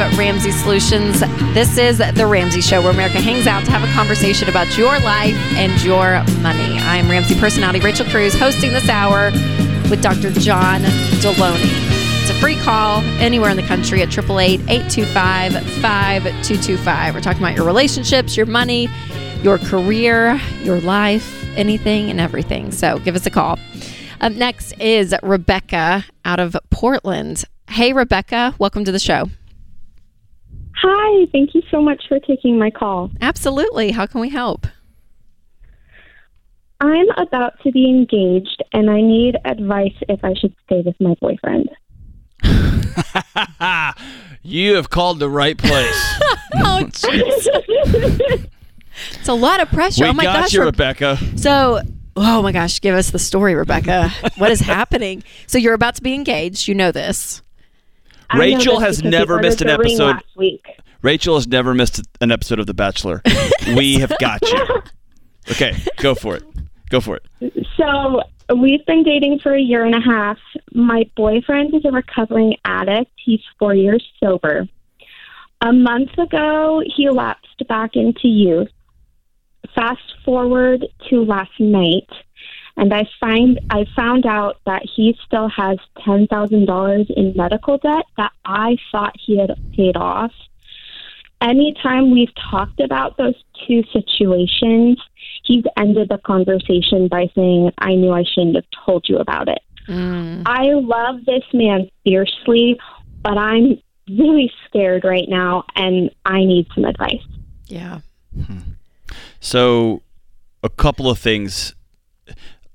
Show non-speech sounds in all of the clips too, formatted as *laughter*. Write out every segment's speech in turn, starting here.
Ramsey Solutions. This is The Ramsey Show, where America hangs out to have a conversation about your life and your money. I'm Ramsey personality Rachel Cruze, hosting this hour with Dr. John Delony. It's a free call anywhere in the country at 888 825 5225. We're talking about your relationships, your money, your career, your life, anything and everything. So give us a call. Up next is Rebecca out of Portland. Hey, Rebecca, welcome to the show. Hi, thank you so much for taking my call. Absolutely. How can we help? I'm about to be engaged and I need advice if I should stay with my boyfriend. *laughs* you have called the right place. *laughs* oh, jeez. it's a lot of pressure. We oh my got gosh, you, Rebecca. So, oh my gosh, give us the story, Rebecca. what is *laughs* happening? So you're about to be engaged. You know this. Rachel has never missed an ordered the ring episode. Last week. Rachel has never missed an episode of The Bachelor. we *laughs* have got you. Okay, go for it. Go for it. So we've been dating for a year and a half. My boyfriend is a recovering addict. He's four years sober. A month ago, he lapsed back into youth. Fast forward to last night, and I find I found out that he still has ten thousand dollars in medical debt that I thought he had paid off. Anytime we've talked about those two situations, he's ended the conversation by saying, I knew I shouldn't have told you about it. Mm. I love this man fiercely, but I'm really scared right now and I need some advice. Yeah. So, a couple of things.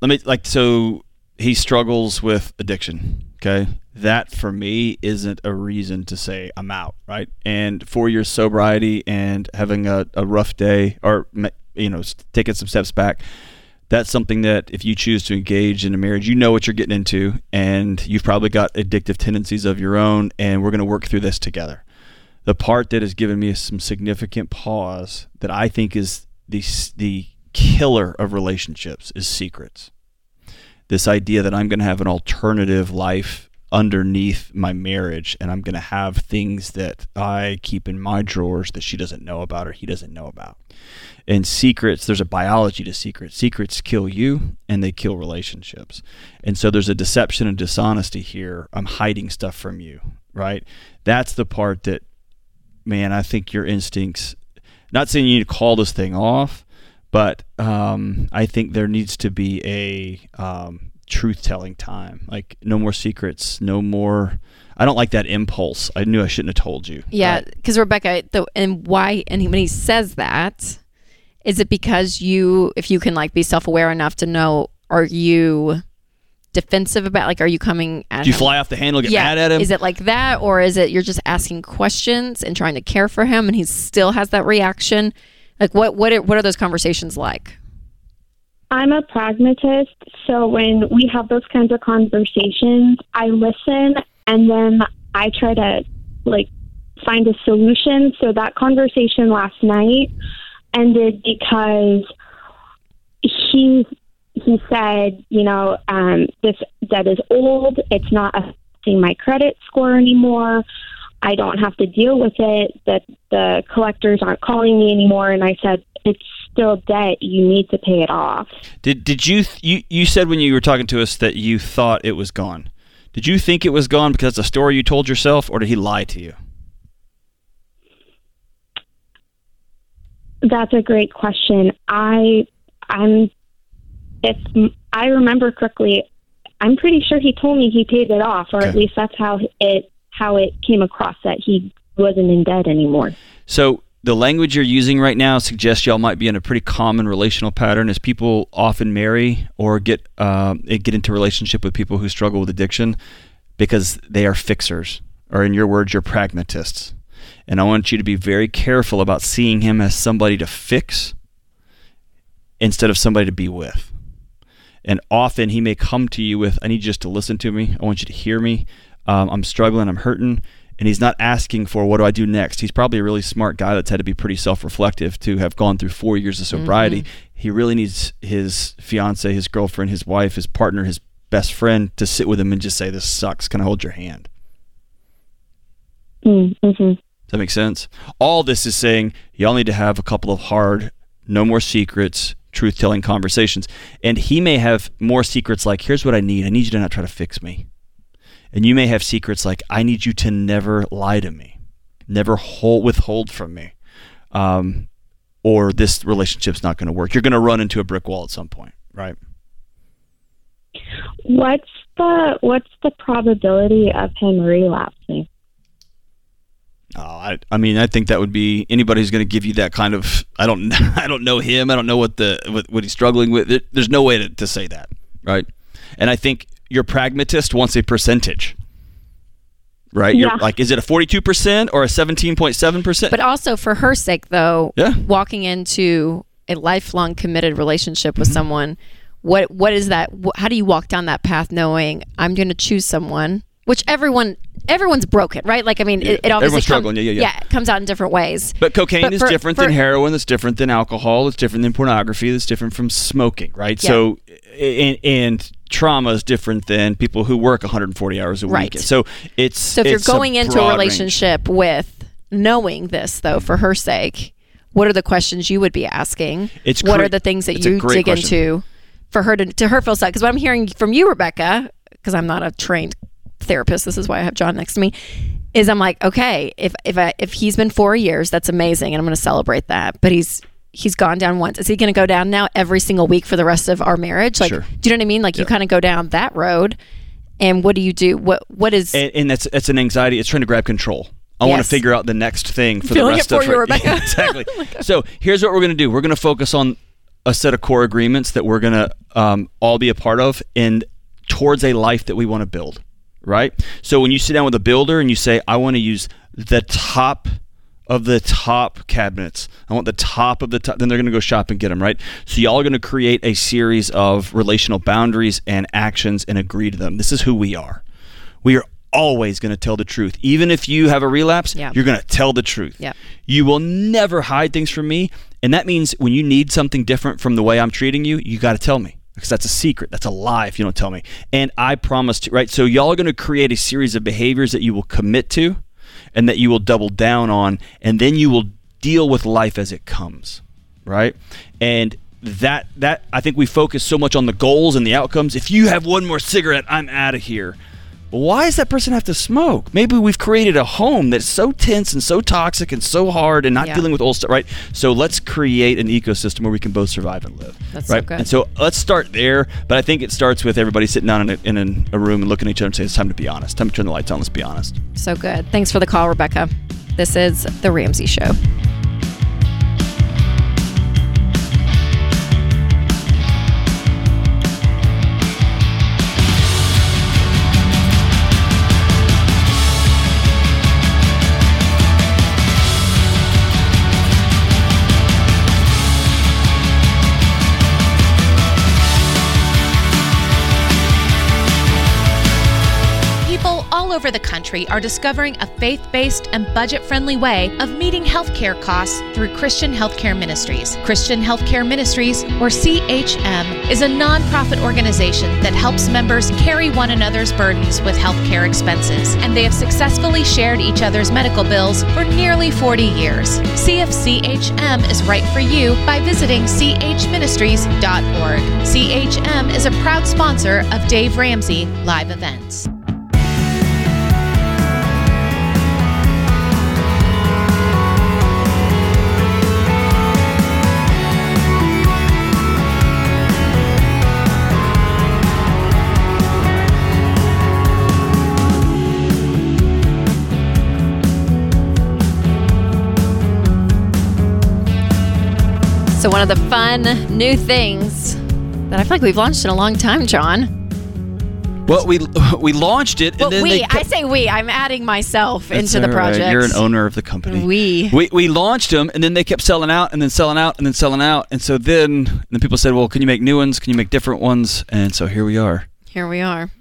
Let me like so he struggles with addiction. Okay, that for me isn't a reason to say I'm out, right? And four years sobriety and having a, a rough day, or you know, taking some steps back. That's something that if you choose to engage in a marriage, you know what you're getting into, and you've probably got addictive tendencies of your own, and we're going to work through this together. The part that has given me some significant pause that I think is the the killer of relationships is secrets. This idea that I'm going to have an alternative life underneath my marriage and I'm going to have things that I keep in my drawers that she doesn't know about or he doesn't know about. And secrets, there's a biology to secrets. Secrets kill you and they kill relationships. And so there's a deception and dishonesty here. I'm hiding stuff from you, right? That's the part that man, I think your instincts not saying you need to call this thing off, but um, I think there needs to be a um, truth telling time. Like, no more secrets, no more. I don't like that impulse. I knew I shouldn't have told you. Yeah, because Rebecca, the, and why, and when he says that, is it because you, if you can like be self aware enough to know, are you defensive about, like, are you coming at Do you him? fly off the handle, get yeah. mad at him? Is it like that, or is it you're just asking questions and trying to care for him, and he still has that reaction? Like, what what are, what are those conversations like? I'm a pragmatist, so when we have those kinds of conversations, I listen and then I try to like find a solution. So that conversation last night ended because he he said, you know, um, this debt is old. It's not affecting my credit score anymore. I don't have to deal with it. That the collectors aren't calling me anymore. And I said, it's still debt. You need to pay it off. Did did you th- you you said when you were talking to us that you thought it was gone? Did you think it was gone because it's a story you told yourself, or did he lie to you? That's a great question. I I'm if I remember correctly, I'm pretty sure he told me he paid it off, or at least that's how it how it came across that he wasn't in debt anymore. So the language you're using right now suggests y'all might be in a pretty common relational pattern as people often marry or get um, get into relationship with people who struggle with addiction because they are fixers or in your words you're pragmatists. And i want you to be very careful about seeing him as somebody to fix instead of somebody to be with. And often he may come to you with i need you just to listen to me. I want you to hear me um, i'm struggling i'm hurting and he's not asking for what do I do next. He's probably a really smart guy that's had to be pretty self-reflective to have gone through four years of sobriety. He really needs his fiance, his girlfriend, his wife, his partner, his best friend to sit with him and just say, "This sucks. Can I hold your hand?" Mm-hmm. Does that make sense? All this is saying y'all need to have a couple of hard, no more secrets, truth telling conversations. And he may have more secrets like, here's what I need. I need you to not try to fix me. And you may have secrets like, I need you to never lie to me, never hold, withhold from me. Um, or this relationship's not going to work. You're going to run into a brick wall at some point, right? What's the what's the probability of him relapsing? Oh, I, I mean, I think that would be anybody who's going to give you that kind of. I don't, *laughs* I don't know him. I don't know what the what, what he's struggling with. There's no way to, to say that, right? And I think your pragmatist wants a percentage, right? You're Yeah. like, is it a 42 percent or a 17.7 percent? But also for her sake, though, Yeah. walking into a lifelong committed relationship Mm-hmm. with someone, what what is that? How do you walk down that path knowing I'm going to choose someone? Which everyone everyone's broken, right? Like I mean, it, it obviously Everyone's come- struggling. Yeah, yeah, yeah. it comes out in different ways. But cocaine But is for- different for- than heroin. It's different than alcohol. It's different than pornography. It's different from smoking, right? Yeah. So, and, and trauma is different than people who work 140 hours a Right. week. So it's So if you're it's a going into a broad range. relationship with knowing this, though, for her sake, what are the questions you would be asking? It's what cre- are the things that you dig question. into for her to to her feel stuck? Because what I'm hearing from you, Rebecca, because I'm not a trained therapist, this is why I have John next to me. Is I'm like, okay, if if I, if he's been four years, that's amazing, and I'm going to celebrate that. But he's he's gone down once. Is he going to go down now every single week for the rest of our marriage? Like, Sure. do you know what I mean? Like, you kind of go down that road, and what do you do? What what is and, and that's that's an anxiety. It's trying to grab control. I want to figure out the next thing for Feeling the it rest for of you, Rebecca. *laughs* *laughs* Oh exactly. so here's what we're going to do. We're going to focus on a set of core agreements that we're going to um, all be a part of, and towards a life that we want to build. Right. So when you sit down with a builder and you say, "I want to use the top." Of the top cabinets, I want the top of the top. Then they're going to go shop and get them, right? So y'all are going to create a series of relational boundaries and actions and agree to them. This is who we are we are always going to tell the truth. Even if you have a relapse, Yeah. you're going to tell the truth. Yep. You will never hide things from me. And that means when you need something different from the way I'm treating you, you got to tell me because that's a secret. That's a lie if you don't tell me. And I promise to, right? So y'all are going to create a series of behaviors that you will commit to and that you will double down on. And then you will deal with life as it comes, right? And that that I think we focus so much on the goals and the outcomes. If you have one more cigarette, I'm out of here. Why does that person have to smoke? Maybe we've created a home that's so tense and so toxic and so hard and not Yeah. dealing with old stuff, right? So let's create an ecosystem where we can both survive and live. That's so right? good. And so let's start there. But I think it starts with everybody sitting down in a, in a room and looking at each other and saying, it's time to be honest. Time to turn the lights on. Let's be honest. So good. Thanks for the call, Rebecca. This is The Ramsey Show. Country are discovering a faith based and budget friendly way of meeting healthcare costs through Christian Healthcare Ministries. Christian Healthcare Ministries, or CHM, is a nonprofit organization that helps members carry one another's burdens with healthcare expenses, and they have successfully shared each other's medical bills for nearly 40 years. See if CHM is right for you by visiting chministries.org. CHM is a proud sponsor of Dave Ramsey live events. So, one of the fun new things that I feel like we've launched in a long time, John. Well, we *laughs* we launched it, Well, then we, they I say we, I'm adding myself That's into the all right. project. You're an owner of the company. We. we we launched them, and then they kept selling out, and then selling out, and then selling out, and so then and then people said, "Well, can you make new ones? Can you make different ones?" And so here we are. Here we are.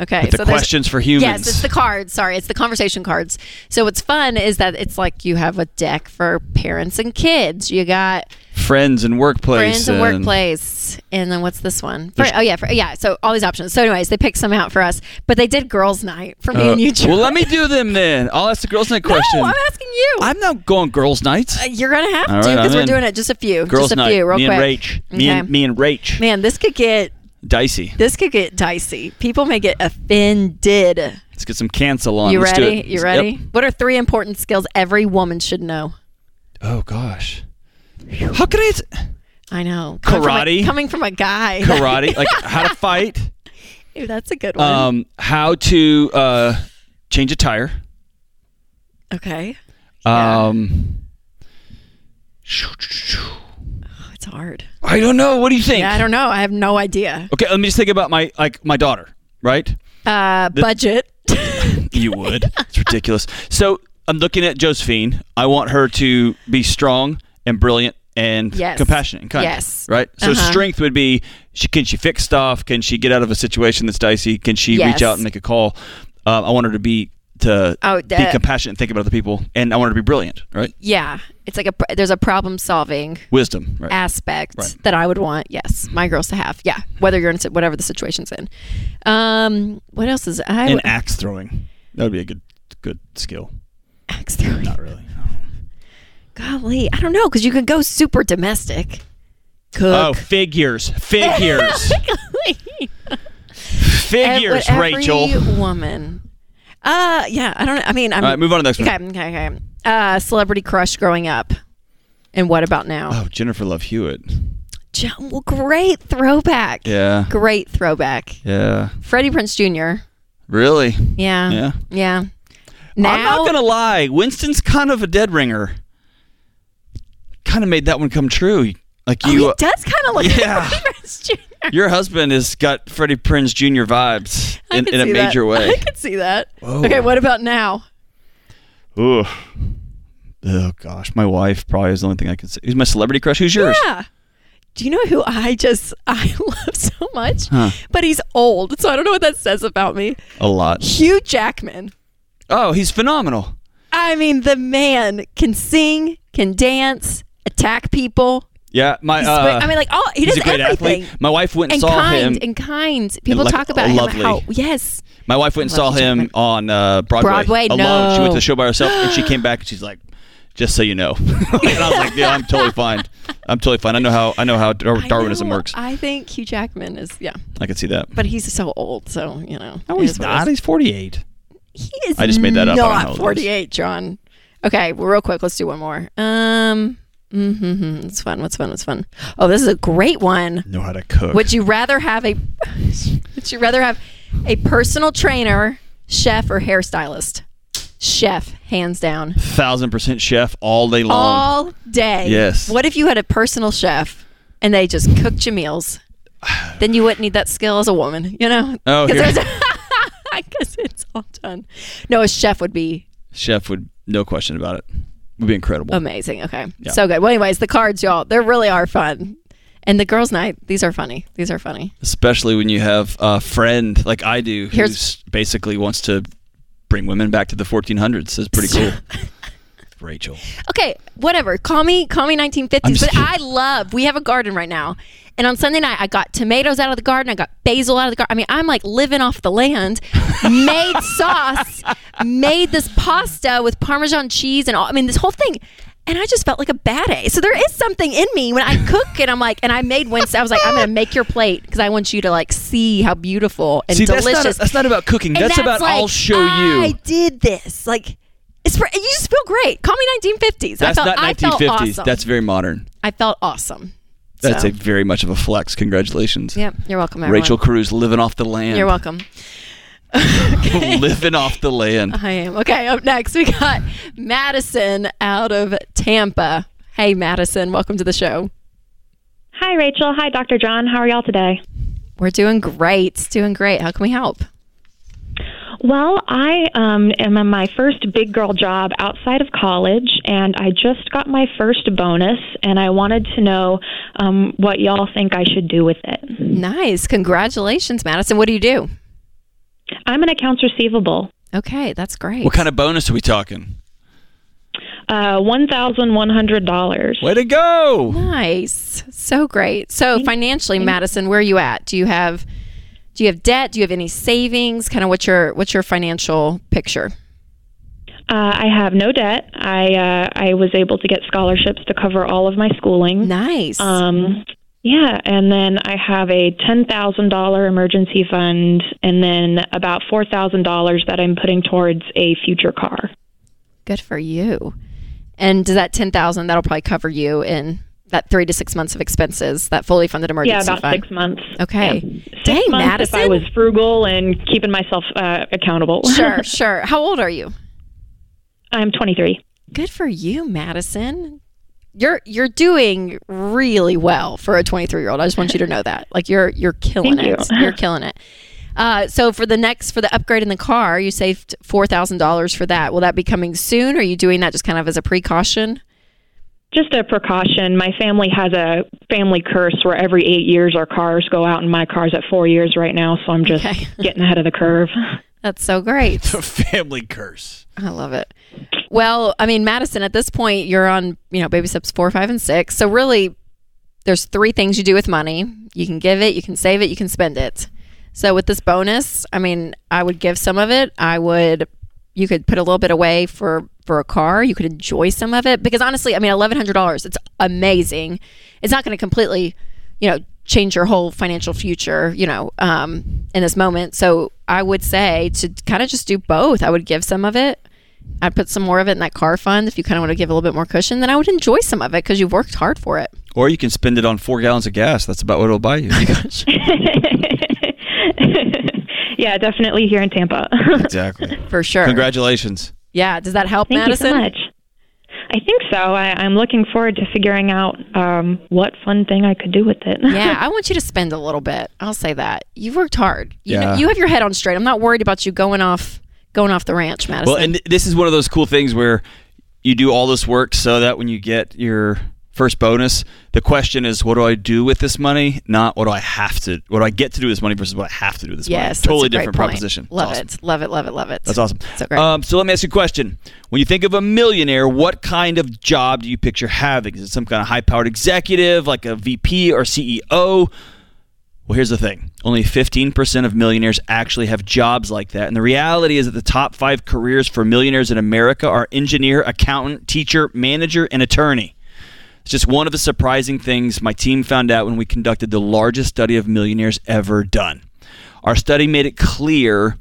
Okay. With the so there's- questions for humans. Yes, it's the cards. Sorry, it's the conversation cards. So what's fun is that it's like you have a deck for parents and kids. You got friends and workplace. Friends and workplace. And then what's this one? For, oh, yeah. For, yeah. So all these options. So, anyways, they picked some out for us, but they did girls' night for me Uh, and you. well, let me do them then. I'll ask the girls' night *laughs* question. No. I'm asking you. I'm not going girls' night. Uh, You're going to have All to because we're in. doing it just a few. girls' just a night. few, real me quick. and Rach. Me and me and Rach. Man, this could get Dicey. this could get dicey. People may get offended. Let's get some cancel on. You Let's ready? You ready? Yep. What are three important skills every woman should know? Oh gosh. How could I? I know. Coming from a- Karate? Coming from a, guy. Karate, like *laughs* how to fight. Ooh, that's a good one. Um, how to uh, change a tire. okay. Yeah. Um, Oh, it's hard. I don't know. What do you think? Yeah, I don't know. I have no idea. Okay, let me just think about my like my daughter. Right? Uh, budget. *laughs* You would. it's ridiculous. So I'm looking at Josephine. I want her to be strong and brilliant and Yes. compassionate and kind. Yes. Right. So Uh-huh. strength would be: she, can she fix stuff? Can she get out of a situation that's dicey? Can she Yes. reach out and make a call? Uh, I want her to be to Oh, be uh, compassionate and think about other people, and I want her to be brilliant. Right. yeah, it's like a there's a problem solving Wisdom. Right. aspect Right. that I would want. Yes, my girls to have. Yeah, whether you're in whatever the situation's in. Um, what else is I and axe throwing. That would be a good good skill. axe throwing? Not really. Golly, I don't know because you could go super domestic. Oh, figures, figures, *laughs* figures, every Rachel. woman. Uh, yeah, I don't. know. I mean, I'm. All right, move on to the next okay, one. okay, okay. Uh, celebrity crush growing up, and what about now? Oh, Jennifer Love Hewitt. Well, great throwback. Yeah. Great throwback. Yeah. Freddie Prinze Jr. Really? Yeah. Yeah. Yeah. Now, I'm not gonna lie. Winston's kind of a dead ringer. Kind of made that one come true. Like oh, you, he does kind of look Yeah. like Freddie Prinze Jr. your husband has got Freddie Prinze Jr. vibes I in, could in a see that. major *laughs* way. I could see that. Whoa. Okay, what about now? Ooh. Oh gosh, my wife probably is the only thing I can say. Who's my celebrity crush? Who's yours? Yeah. Do you know who I just *laughs* I love so much? Huh. But he's old, so I don't know what that says about me. A lot. Hugh Jackman. Oh, he's phenomenal. I mean, the man can sing, can dance, attack people. Yeah, my. Uh. I mean, like oh, he he's does a great everything. athlete. My wife went and, And saw kind him. and kind. People like, talk about him lovely. how yes. My wife went and saw him on uh, Broadway. Broadway? alone. She went to the show by herself, and she came back and she's like, "Just so you know," *laughs* and I was like, "Yeah, I'm totally fine. I'm totally fine. I know how I know how Dar- I Darwinism know. works. I think Hugh Jackman is yeah, I can see that." but he's so old, so you know. No, he's is what it not. He's 48. He is I just made that up. I don't know how Not old he is. 48, John. Okay, well, real quick, let's do one more. Um, mm-hmm, it's fun. What's fun? What's fun? Oh, this is a great one. Know how to cook. Would you rather have a? *laughs* would you rather have a personal trainer, chef, or hairstylist? Chef, hands down, Thousand percent chef all day long. all day. Yes. What if you had a personal chef and they just cooked your meals? *sighs* Then you wouldn't need that skill as a woman, you know? Oh, because *laughs* it's all done. No, a chef would be chef would no question about it. Would be incredible. Amazing. Okay. Yeah. So good. Well, anyways, the cards, y'all, they really are fun. And the girls' night, these are funny. These are funny. Especially when you have a friend like I do, Here's- basically wants to bring women back to the 1400s. Is pretty cool. *laughs* Rachel. Okay, whatever. Call me, call me 1950s. But kidding. I love. We have a garden right now, and on Sunday night, I got tomatoes out of the garden. I got basil out of the garden. I mean, I'm like living off the land. *laughs* made sauce, made this pasta with Parmesan cheese and all. I mean, this whole thing. And I just felt like a bad A. So there is something in me when I cook, and I'm like, and I made Wednesday. I was like, I'm gonna make your plate because I want you to like see how beautiful and See, that's delicious. not, that's not about cooking. And That's, about like, I'll show I you. I did this. Like, it's for, you just feel great. Call me 1950s. That's I felt, not I felt 1950s. awesome. That's very modern. I felt awesome. That's So- a very much of a flex. Congratulations. Yep, you're welcome, everyone. Rachel Cruze living off the land. You're welcome. *laughs* living off the land. I am. Okay, up next we got Madison out of Tampa. Hey, Madison, welcome to the show. Hi, Rachel. Hi, Dr. John. How are y'all today? We're doing great. Doing great. How can we help? Well, I um, am in my first big girl job outside of college, and I just got my first bonus, and I wanted to know um, what y'all think I should do with it. Nice. Congratulations, Madison. What do you do? I'm an accounts receivable. Okay, that's great. What kind of bonus are we talking? Uh, one thousand one hundred dollars. Way to go! Nice. So great. So financially, Madison, where are you at? Do you have do you have debt? Do you have any savings? Kind of what's your what's your financial picture? Uh, I have no debt. I uh, I was able to get scholarships to cover all of my schooling. Nice. Um, yeah, and then I have a ten thousand dollar emergency fund, and then about four thousand dollars that I'm putting towards a future car. Good for you. And does that ten thousand that'll probably cover you in that three to six months of expenses, that fully funded emergency fund? Yeah, about fund? six months. Okay. Yeah. Six Dang, months Madison. if I was frugal and keeping myself uh, accountable. *laughs* Sure, sure. How old are you? I'm 23. Good for you, Madison. You're you're doing really well for a 23 year old. I just want you to know that. Like you're you're killing Thank it. you. You're killing it. Uh, so for the next for the upgrade in the car, you saved four thousand dollars for that. Will that be coming soon? Or are you doing that just kind of as a precaution? Just a precaution. My family has a family curse where every eight years our cars go out, and my car's at four years right now, so I'm just Okay. *laughs* getting ahead of the curve. That's so great. *laughs* The family curse. I love it. Well, I mean, Madison, at this point, you're on, you know, baby steps four, five, and six. So really, there's three things you do with money. You can give it, you can save it, you can spend it. So with this bonus, I mean, I would give some of it. I would, you could put a little bit away for for a car. You could enjoy some of it because honestly, I mean, eleven hundred dollars, it's amazing. It's not going to completely, you know, change your whole financial future, you know, um, in this moment. So I would say to kind of just do both. I would give some of it. I'd put some more of it in that car fund if you kind of want to give a little bit more cushion. Then I would enjoy some of it because you've worked hard for it. Or you can spend it on four gallons of gas. That's about what it'll buy you. *laughs* *laughs* yeah, definitely here in Tampa. *laughs* exactly. For sure. Congratulations. Yeah. Does that help, Thank Madison? you so much. I think so. I, I'm looking forward to figuring out um, what fun thing I could do with it. yeah, *laughs* I want you to spend a little bit. I'll say that. You've worked hard. You, know, Yeah. you have your head on straight. I'm not worried about you going off going off the ranch, Madison. Well, and this is one of those cool things where you do all this work so that when you get your first bonus, the question is, what do I do with this money? Not what do I have to, what do I get to do with this money versus what I have to do with this yes, money. Totally different point. proposition. Love awesome. it. Love it. Love it. Love it. That's awesome. So great. Um, so let me ask you a question. When you think of a millionaire, what kind of job do you picture having? Is it some kind of high powered executive like a VP or CEO? Well, here's the thing only 15% of millionaires actually have jobs like that. And the reality is that the top five careers for millionaires in America are engineer, accountant, teacher, manager, and attorney. It's just one of the surprising things my team found out when we conducted the largest study of millionaires ever done. Our study made it clear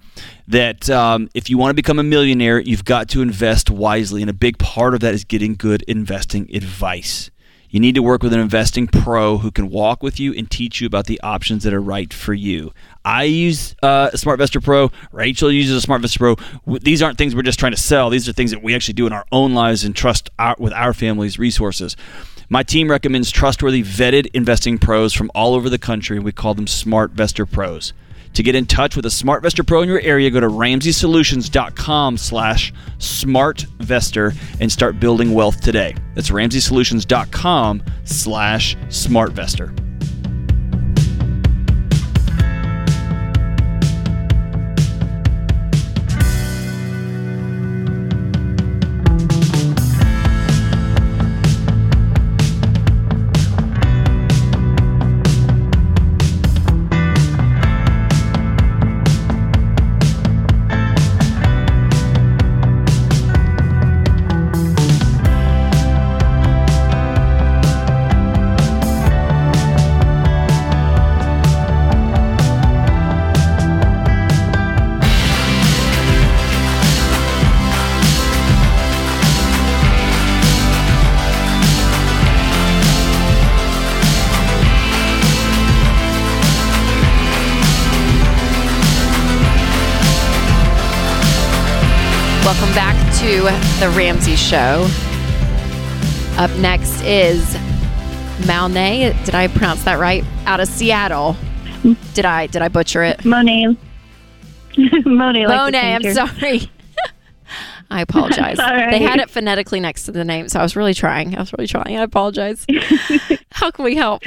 that um, if you want to become a millionaire, you've got to invest wisely. And a big part of that is getting good investing advice. You need to work with an investing pro who can walk with you and teach you about the options that are right for you. I use uh, SmartVestor Pro. Rachel uses a Smart SmartVestor Pro. These aren't things we're just trying to sell. These are things that we actually do in our own lives and trust our, with our family's resources. My team recommends trustworthy, vetted investing pros from all over the country. We call them SmartVestor Pros. To get in touch with a SmartVestor Pro in your area, go to RamseySolutions.com slash SmartVestor and start building wealth today. That's RamseySolutions.com slash SmartVestor. The Ramsey Show. Up next is Malnay. Did I pronounce that right? Out of Seattle. Did I did I butcher it? Monet. *laughs* Monet. Like Monet, I'm sorry. *laughs* I apologize. They had it phonetically next to the name, so I was really trying. I was really trying. I apologize. *laughs* How can we help?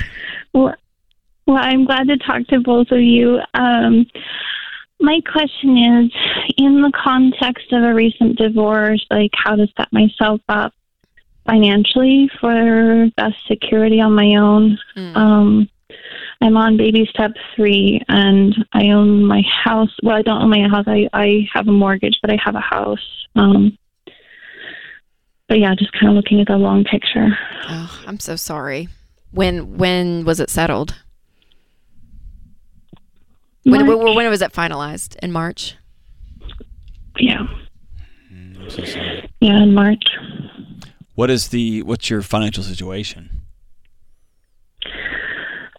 Well, well, I'm glad to talk to both of you. Um, my question is, in the context of a recent divorce, like how to set myself up financially for best security on my own. Mm. Um, I'm on baby step three, and I own my house. Well, I don't own my house. I I have a mortgage, but I have a house. Um, but yeah, just kind of looking at the long picture. Oh, I'm so sorry. When when was it settled? When, March. when, when was it finalized? In March? Yeah, I'm so sorry. yeah, in March. What is the what's your financial situation?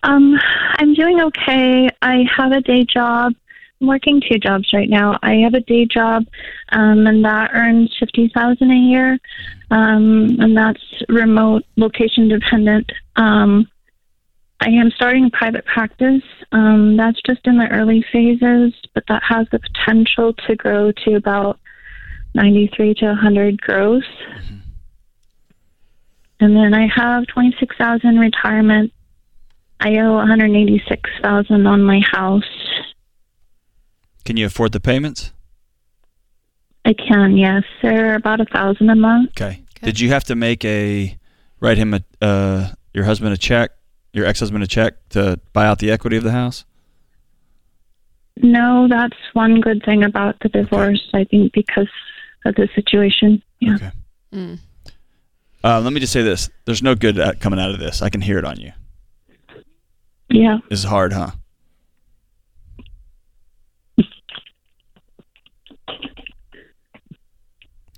Um, I'm doing okay. I have a day job. I'm working two jobs right now. I have a day job, um, and that earns fifty thousand a year, um, and that's remote, location dependent. Um, I am starting a private practice. Um, that's just in the early phases, but that has the potential to grow to about ninety-three to hundred gross. And then I have twenty-six thousand retirement I owe 186,000 on my house. Can you afford the payments? I can, yes. They're about a thousand a month. Okay. Did you have to make a write him a uh, your husband a check, your ex-husband a check to buy out the equity of the house? No, that's one good thing about the divorce, I think, because of the situation. Yeah. Okay. Mm. Uh, let me just say this: there's no good uh, coming out of this. I can hear it on you. Yeah. This is hard, huh?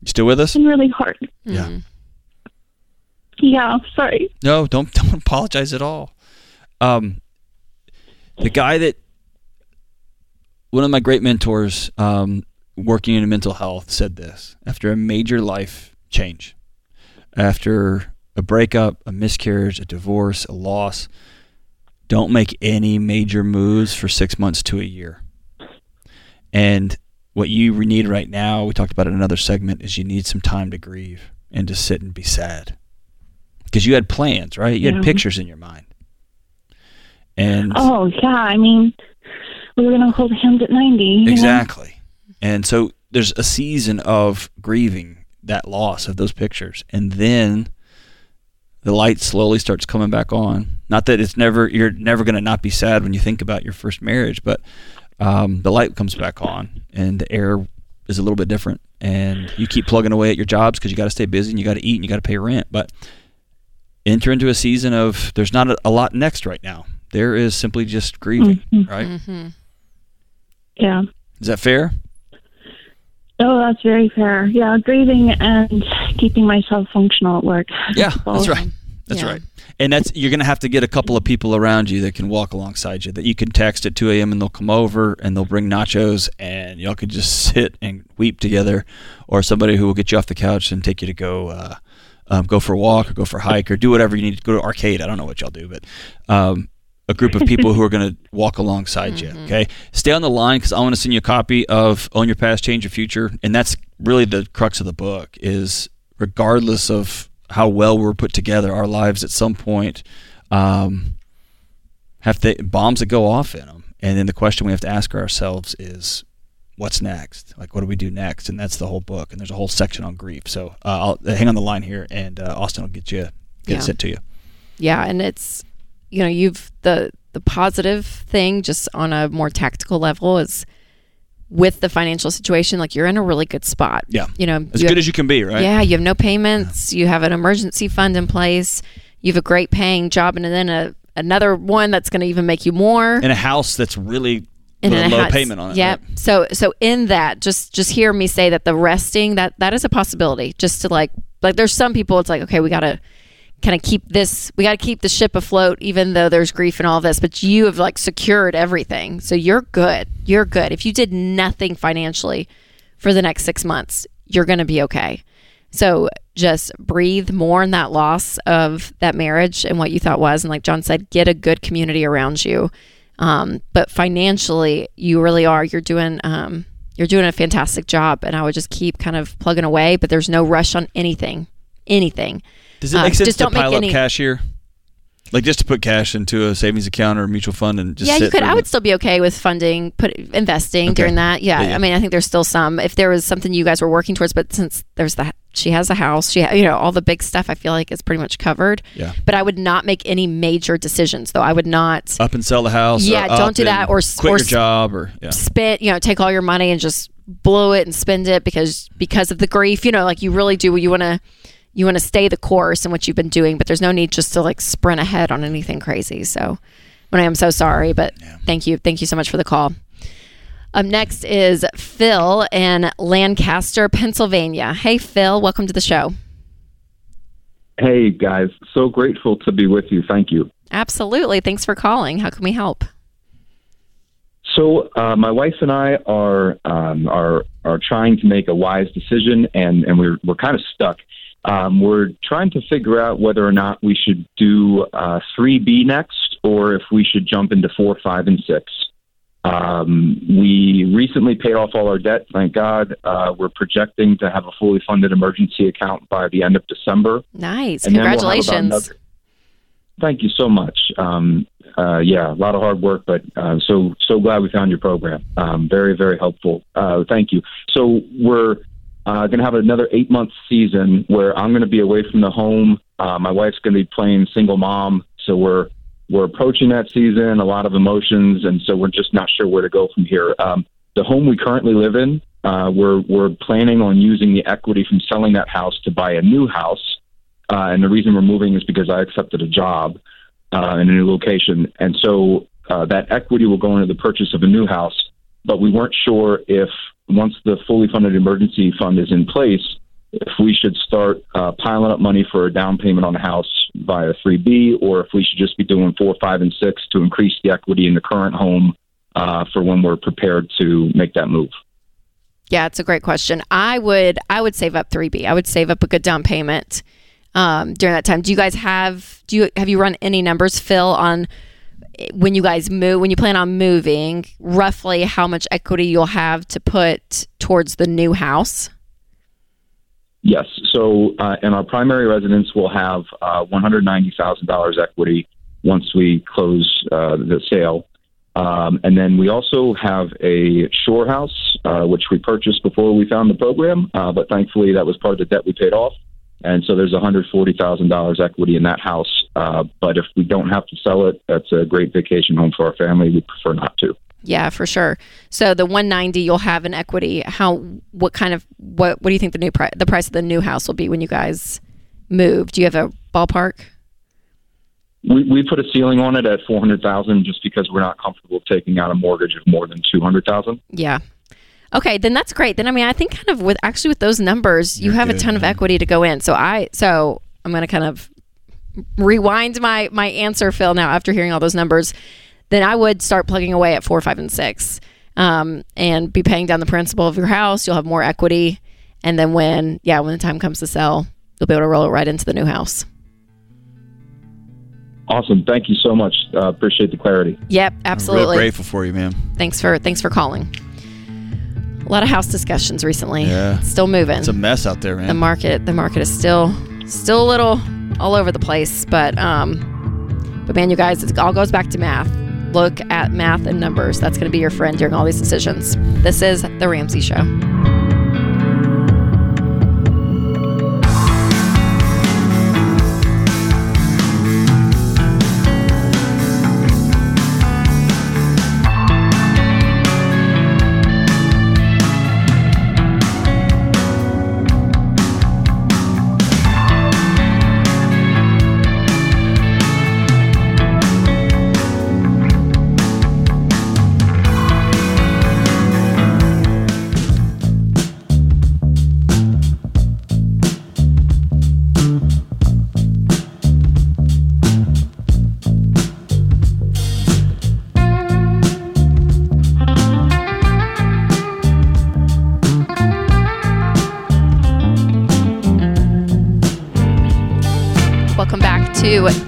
You still with us? It's been really hard. Yeah. Mm. Yeah, sorry. No, don't *laughs* don't apologize at all. Um, the guy that one of my great mentors, um, working in mental health, said this after a major life change, after a breakup, a miscarriage, a divorce, a loss. Don't make any major moves for six months to a year. And what you need right now, we talked about in another segment, is you need some time to grieve and to sit and be sad because you had plans, right? You Yeah. had pictures in your mind. And Oh, yeah. I mean, we were going to hold hands at 90. you know? exactly. And so there's a season of grieving that loss of those pictures. And then the light slowly starts coming back on. Not that it's never you're never going to not be sad when you think about your first marriage, but um, the light comes back on and the air is a little bit different. And you keep plugging away at your jobs because you got to stay busy and you got to eat and you got to pay rent. But enter into a season of there's not a, a lot next right now. There is simply just grieving, Mhm. right? hmm Yeah. Is that fair? Oh, that's very fair. Yeah, grieving and keeping myself functional at work. Yeah, that's right. That's Yeah. right. And that's you're going to have to get a couple of people around you that can walk alongside you that you can text at 2 a.m. and they'll come over and they'll bring nachos and y'all could just *laughs* sit and weep together, or somebody who will get you off the couch and take you to go uh, um, go for a walk or go for a hike or do whatever you need to go to arcade. I don't know what y'all do, but um, a group of people who are going to walk alongside you. Okay, stay on the line because I want to send you a copy of Own Your Past, Change Your Future, and that's really the crux of the book. Is regardless of how well we're put together, our lives at some point um, have th- bombs that go off in them, and then the question we have to ask ourselves is, what's next? Like, what do we do next? And that's the whole book. And there's a whole section on grief. So uh, I'll hang on the line here, and uh, Austin will get you get Yeah. sent to you. Yeah, and it's you know you've the the positive thing just on a more tactical level is with the financial situation like you're in a really good spot. Yeah. you know As you good have- as you can be, right? Yeah, you have no payments. You have an emergency fund in place. You have a great paying job, and then a another one that's going to even make you more. In a house that's really and a low house- payment on it. Yep. right? So so in that, just just hear me say that the resting that that is a possibility. Just to like like there's some people it's like okay we got to kind of keep this we got to keep the ship afloat even though there's grief and all this but you have like secured everything so you're good you're good if you did nothing financially for the next six months you're going to be okay so just breathe mourn that loss of that marriage and what you thought was and like john said get a good community around you um, but financially you really are you're doing um, you're doing a fantastic job and i would just keep kind of plugging away but there's no rush on anything anything Does it Uh, make sense just to pile any- up cash here? Like just to put cash into a savings account or a mutual fund and just yeah, you could. I would still be okay with funding, put investing Okay. during that. Yeah, Yeah, yeah. I mean, I think there's still some. If there was something you guys were working towards, but since there's the She has a house. She, ha- you know, all the big stuff. I feel like is pretty much covered. Yeah. But I would not make any major decisions, though. I would not Up and sell the house. Yeah, uh, don't do that, or quit or your job, or yeah. spend, you know, take all your money and just blow it and spend it because because of the grief. You know, like you really do. You want to you want to stay the course in what you've been doing, but there's no need just to like sprint ahead on anything crazy. So, when I am so sorry, but thank you, thank you so much for the call. Up next is Phil in Lancaster, Pennsylvania. Hey, Phil, welcome to the show. Hey guys, so grateful to be with you. Thank you. Absolutely. Thanks for calling. How can we help? So uh, my wife and I are um, are are trying to make a wise decision, and and we're we're kind of stuck. Um, we're trying to figure out whether or not we should do uh, 3B next, or if we should jump into four, five, and six. Um, we recently paid off all our debt, thank God. Uh, we're projecting to have a fully funded emergency account by the end of December. Nice. And then we'll Congratulations. another- Thank you so much. Um, uh, yeah, a lot of hard work, but uh, so so glad we found your program. Um, very very helpful. Uh, thank you. So we're uh, going to have another eight month season where I'm going to be away from the home. Uh, my wife's going to be playing single mom, so we're we're approaching that season. A lot of emotions, and so we're just not sure where to go from here. Um, the home we currently live in, uh, we're we're planning on using the equity from selling that house to buy a new house. Uh, and the reason we're moving is because I accepted a job uh, in a new location, and so uh, that equity will go into the purchase of a new house. But we weren't sure if once the fully funded emergency fund is in place, if we should start uh, piling up money for a down payment on a house via 3B, or if we should just be doing four, five, and six to increase the equity in the current home uh, for when we're prepared to make that move. Yeah, it's a great question. I would I would save up 3B. I would save up a good down payment um, during that time. Do you guys have do you have you run any numbers, Phil, on when you guys move when you plan on moving, roughly how much equity you'll have to put towards the new house? Yes. So, uh, in our primary residence, we'll have uh, $190,000 equity once we close uh, the sale. Um, and then we also have a shore house, uh, which we purchased before we found the program, uh, but thankfully that was part of the debt we paid off. And so there's $140,000 equity in that house. Uh, but if we don't have to sell it, that's a great vacation home for our family. We prefer not to. Yeah, for sure. So the 190 you'll have in equity. How what kind of what what do you think the new price the price of the new house will be when you guys move? Do you have a ballpark? We, we put a ceiling on it at 400000 just because we're not comfortable taking out a mortgage of more than 200000 Yeah. Okay, then that's great. Then I mean, I think kind of with actually with those numbers, you You're have a good, ton of equity to go in. So I so I'm going to kind of rewind my my answer, Phil. Now after hearing all those numbers, then I would start plugging away at four, five, and six, um, and be paying down the principal of your house. You'll have more equity, and then when yeah, when the time comes to sell, you'll be able to roll it right into the new house. Awesome. Thank you so much. Uh, appreciate the clarity. Yep, Real absolutely. grateful for you, man. Thanks for thanks for calling. A lot of house discussions recently. Yeah. Still moving. It's a mess out there, man. the market the market is still still a little all over the place but um but man you guys it all goes back to math look at math and numbers. That's going to be your friend during all these decisions. This is the ramsey show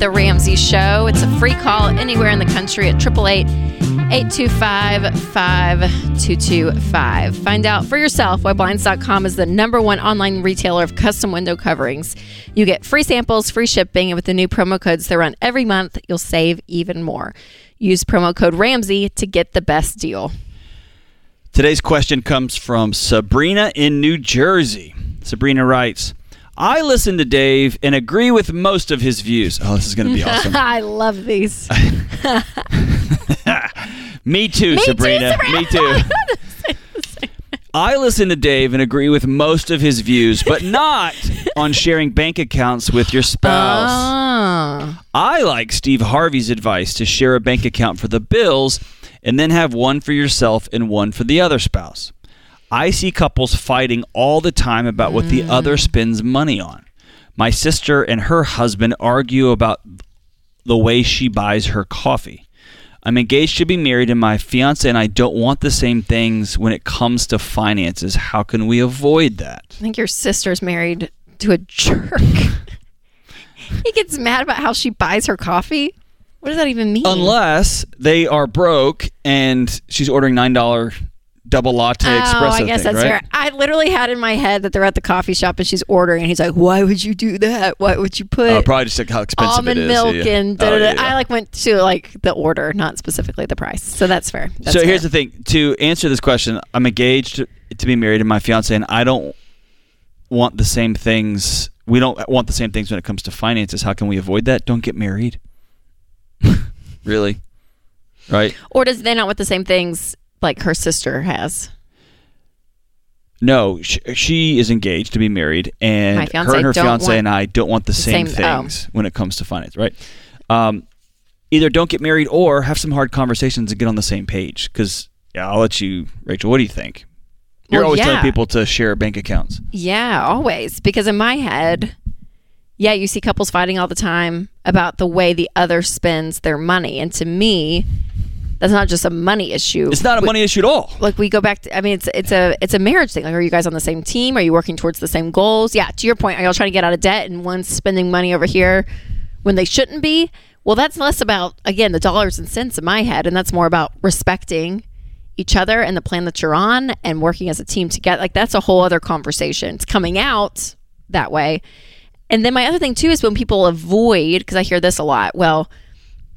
the ramsey show it's a free call anywhere in the country at 888 825 5225. Find out for yourself why Blinds.com is the number one online retailer of custom window coverings. You get free samples, free shipping, and with the new promo codes that run every month, you'll save even more. Use promo code Ramsey to get the best deal. Today's question comes from Sabrina in New Jersey. Sabrina writes I listen to Dave and agree with most of his views. Oh, this is going to be *laughs* awesome. I love these. *laughs* Me too, Me too, Sabrina. Sabrina. Me too. *laughs* I listen to Dave and agree with most of his views, but not on sharing bank accounts with your spouse. Ah. I like Steve Harvey's advice to share a bank account for the bills and then have one for yourself and one for the other spouse. I see couples fighting all the time about what the mm. other spends money on. My sister and her husband argue about the way she buys her coffee. I'm engaged to be married, and my fiance and I don't want the same things when it comes to finances. How can we avoid that? I think your sister's married to a jerk. *laughs* he gets mad about how she buys her coffee. What does that even mean? Unless they are broke and she's ordering nine dollar double latte Oh, espresso. I guess thing, that's right? fair. I literally had in my head that they're at the coffee shop and she's ordering, and he's like, "Why would you do that? Why would you oh, put Oh, probably just like how expensive almond it is. milk yeah. and da, Oh, da, da. yeah, yeah. I like went to like the order, not specifically the price. So that's fair. That's so here's the thing: to answer this question, I'm engaged to, to be married, and my fiance and I don't want the same things. We don't want the same things when it comes to finances. How can we avoid that? Don't get married. *laughs* really, right? or does they not want the same things like her sister has? No, she, she is engaged to be married, and her and her fiance and I don't want the, same, same- oh. things when it comes to finance, right? Um, either don't get married or have some hard conversations and get on the same page. Because yeah, I'll let you, Rachel. What do you think? You're Well, always yeah. telling people to share bank accounts. Yeah, always. Because in my head, yeah, you see couples fighting all the time about the way the other spends their money. And to me, that's not just a money issue. It's not a We- money issue at all. like we go back to I mean it's it's a it's a marriage thing. Like are you guys on the same team? Are you working towards the same goals? Yeah, to your point, are y'all trying to get out of debt and one's spending money over here when they shouldn't be? Well, that's less about again the dollars and cents in my head and that's more about respecting each other and the plan that you're on and working as a team together. Like that's a whole other conversation. It's coming out that way. And then my other thing too is when people avoid because I hear this a lot. Well,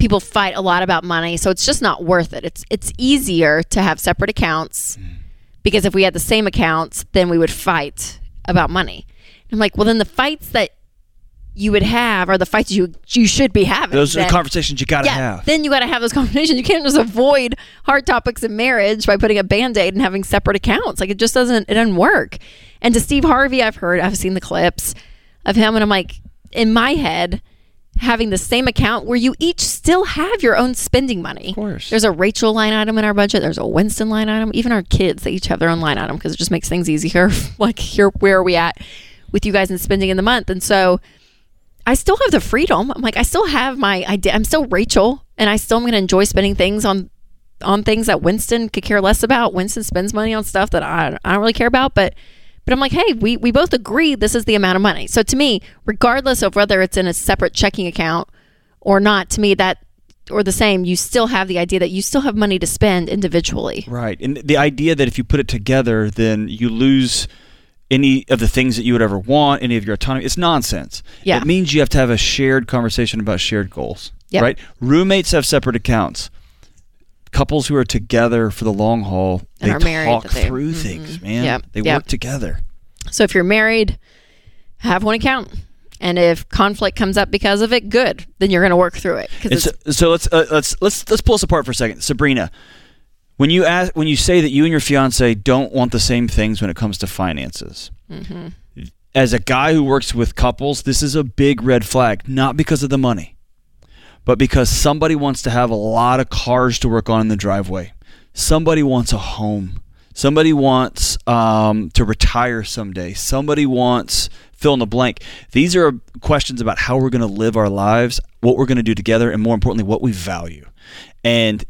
people fight a lot about money, so it's just not worth it. It's it's easier to have separate accounts because if we had the same accounts, then we would fight about money. I'm like, well, then the fights that you would have are the fights you you should be having. Those are then. the conversations you got to yeah, have. then you got to have those *laughs* conversations. You can't just avoid hard topics in marriage by putting a band-aid and having separate accounts. Like it just doesn't it doesn't work. And to Steve Harvey, I've heard, I've seen the clips of him, and I'm like, in my head, having the same account where you each still have your own spending money. Of course. There's a Rachel line item in our budget. There's a Winston line item. Even our kids, they each have their own line item because it just makes things easier. *laughs* like here, where are we at with you guys in spending in the month? And so I still have the freedom. I'm like, I still have my idea. I'm still Rachel, and I still am going to enjoy spending things on on things that Winston could care less about. Winston spends money on stuff that I, I don't really care about, but but I'm like, hey, we we both agree this is the amount of money. So to me, regardless of whether it's in a separate checking account or not, to me that or the same, you still have the idea that you still have money to spend individually. Right. And the idea that if you put it together, then you lose any of the things that you would ever want, any of your autonomy. It's nonsense. Yeah. It means you have to have a shared conversation about shared goals. Yep. Right? Roommates have separate accounts. Couples who are together for the long haul, And they married, talk they- through mhm. things, man. Yep. They Yep. work together. So if you're married, have one account. And if conflict comes up because of it, good. Then you're going to work through it. And so, it's- so let's uh, let's let's let's pull this apart for a second. Sabrina, when you ask when you say that you and your fiance don't want the same things when it comes to finances, Mm-hmm. as a guy who works with couples, this is a big red flag. Not because of the money, but because somebody wants to have a lot of cars to work on in the driveway. Somebody wants a home. Somebody wants um, to retire someday. Somebody wants fill in the blank. These are questions about how we're going to live our lives, what we're going to do together, and more importantly, what we value. And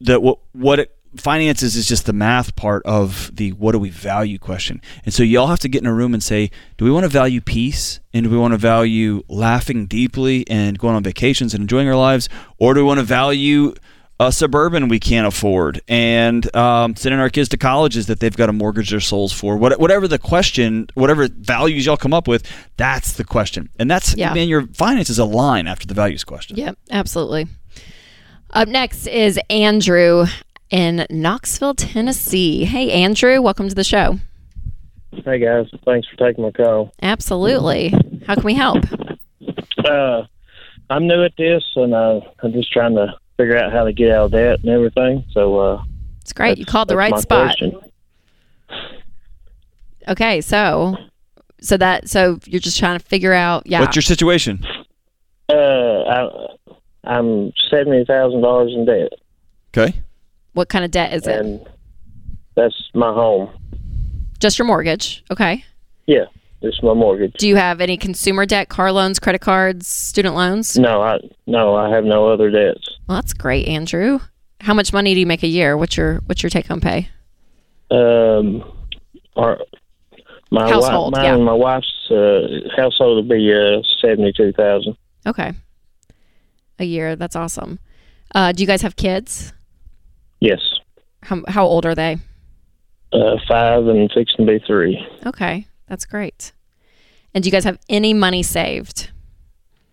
that what what it, finances is just the math part of the what do we value question. And so y'all have to get in a room and say, do we want to value peace and do we want to value laughing deeply and going on vacations and enjoying our lives, or do we want to value a suburban we can't afford and um, sending our kids to colleges that they've got to mortgage their souls for? What, whatever the question, whatever values y'all come up with, that's the question. And that's Yeah. man, your finances align after the values question. Yep, absolutely. Up next is Andrew in Knoxville, Tennessee. Hey, Andrew, welcome to the show. Hey guys, thanks for taking my call. Absolutely. How can we help? Uh, I'm new at this, and uh, I'm just trying to figure out how to get out of debt and everything. So uh, It's great. You called the right spot. question. Okay, so so that so you're just trying to figure out yeah. What's your situation? Uh, I, I'm seventy thousand dollars in debt, Okay. What kind of debt is it? and that's my home. Just your mortgage. Okay. Yeah, it's my mortgage. Do you have any consumer debt, car loans, credit cards, student loans? No, I no, I have no other debts. Well, that's great, Andrew. How much money do you make a year? What's your what's your take home pay? Um, our my Household, wife, mine yeah. my wife's uh, household will be uh, seventy two thousand. Okay. A year. That's awesome. Uh, do you guys have kids? Yes, How how old are they? uh, five and fixing to be three. Okay, that's great. And do you guys have any money saved?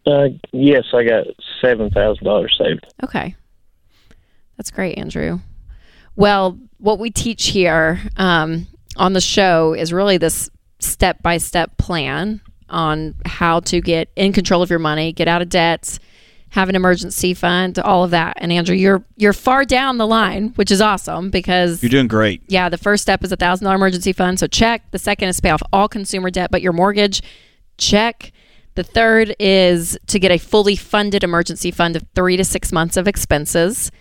Uh, yes, I got seven thousand dollars saved. Okay. That's great, Andrew. Well, what we teach here um, on the show is really this step by step plan on how to get in control of your money, get out of debts, have an emergency fund, all of that. And Andrew, you're you're far down the line, which is awesome because You're doing great. yeah, the first step is a thousand dollar emergency fund. So check. The second is pay off all consumer debt, but your mortgage. Check. The third is to get a fully funded emergency fund of three to six months of expenses.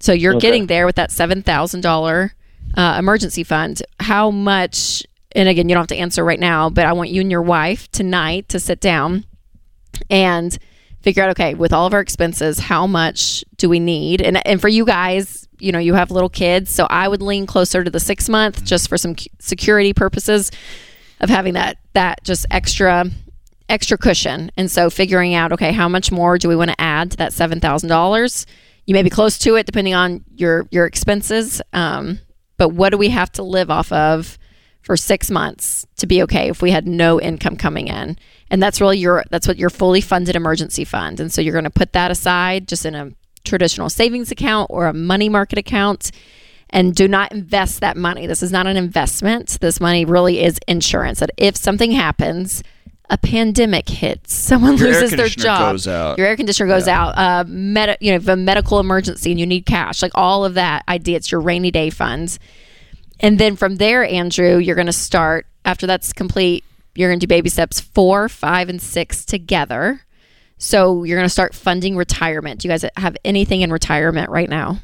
So you're Okay. getting there with that seven thousand dollar uh, emergency fund. How much? And again, you don't have to answer right now, but I want you and your wife tonight to sit down and figure out okay with all of our expenses how much do we need? And and for you guys you know you have little kids so i would lean closer to the six month just for some security purposes of having that that just extra extra cushion. And so figuring out okay how much more do we want to add to that $7000 you may be close to it depending on your your expenses um, but what do we have to live off of for six months to be okay if we had no income coming in. And that's really your that's what your fully funded emergency fund. And so you're going to put that aside just in a traditional savings account or a money market account and do not invest that money. This is not an investment. This money really is insurance. That if something happens a pandemic hits someone Your loses their job your air conditioner goes out uh, med- you know if a medical emergency and you need cash like all of that idea it's your rainy day funds and then from there, Andrew, you're going to start, after that's complete, you're going to do baby steps four, five, and six together. So you're going to start funding retirement. Do you guys have anything in retirement right now?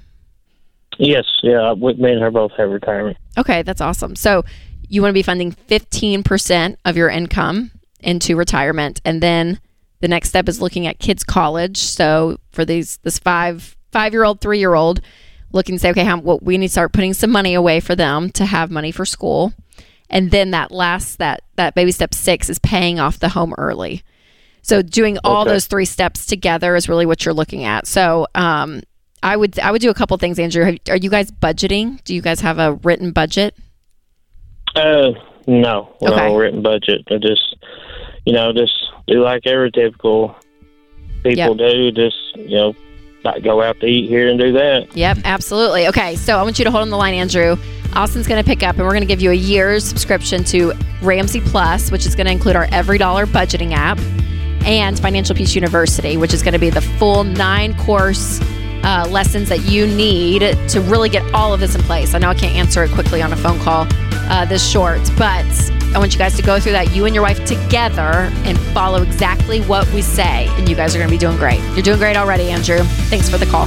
Yes, yeah, me and her both have retirement. Okay, that's awesome. So you want to be funding 15% of your income into retirement and then the next step is looking at kids college. So for these this 5 5-year-old, 3-year-old, looking to say, okay, how, what we need to start putting some money away for them to have money for school. And then that last that that baby step six is paying off the home early. So doing all Okay. those three steps together is really what you're looking at. So um, I would I would do a couple things, Andrew. Have, are you guys budgeting? Do you guys have a written budget? Uh, no, Okay. no written budget. I just, you know, just do like every typical people do. Just, you know, not go out to eat here and do that. Yep, absolutely. Okay, so I want you to hold on the line, Andrew. Austin's going to pick up, and we're going to give you a year's subscription to Ramsey Plus, which is going to include our Every Dollar budgeting app, and Financial Peace University, which is going to be the full nine course uh, lessons that you need to really get all of this in place. I know I can't answer it quickly on a phone call uh, this short, but I want you guys to go through that, you and your wife together, and follow exactly what we say, and you guys are going to be doing great. You're doing great already, Andrew. Thanks for the call.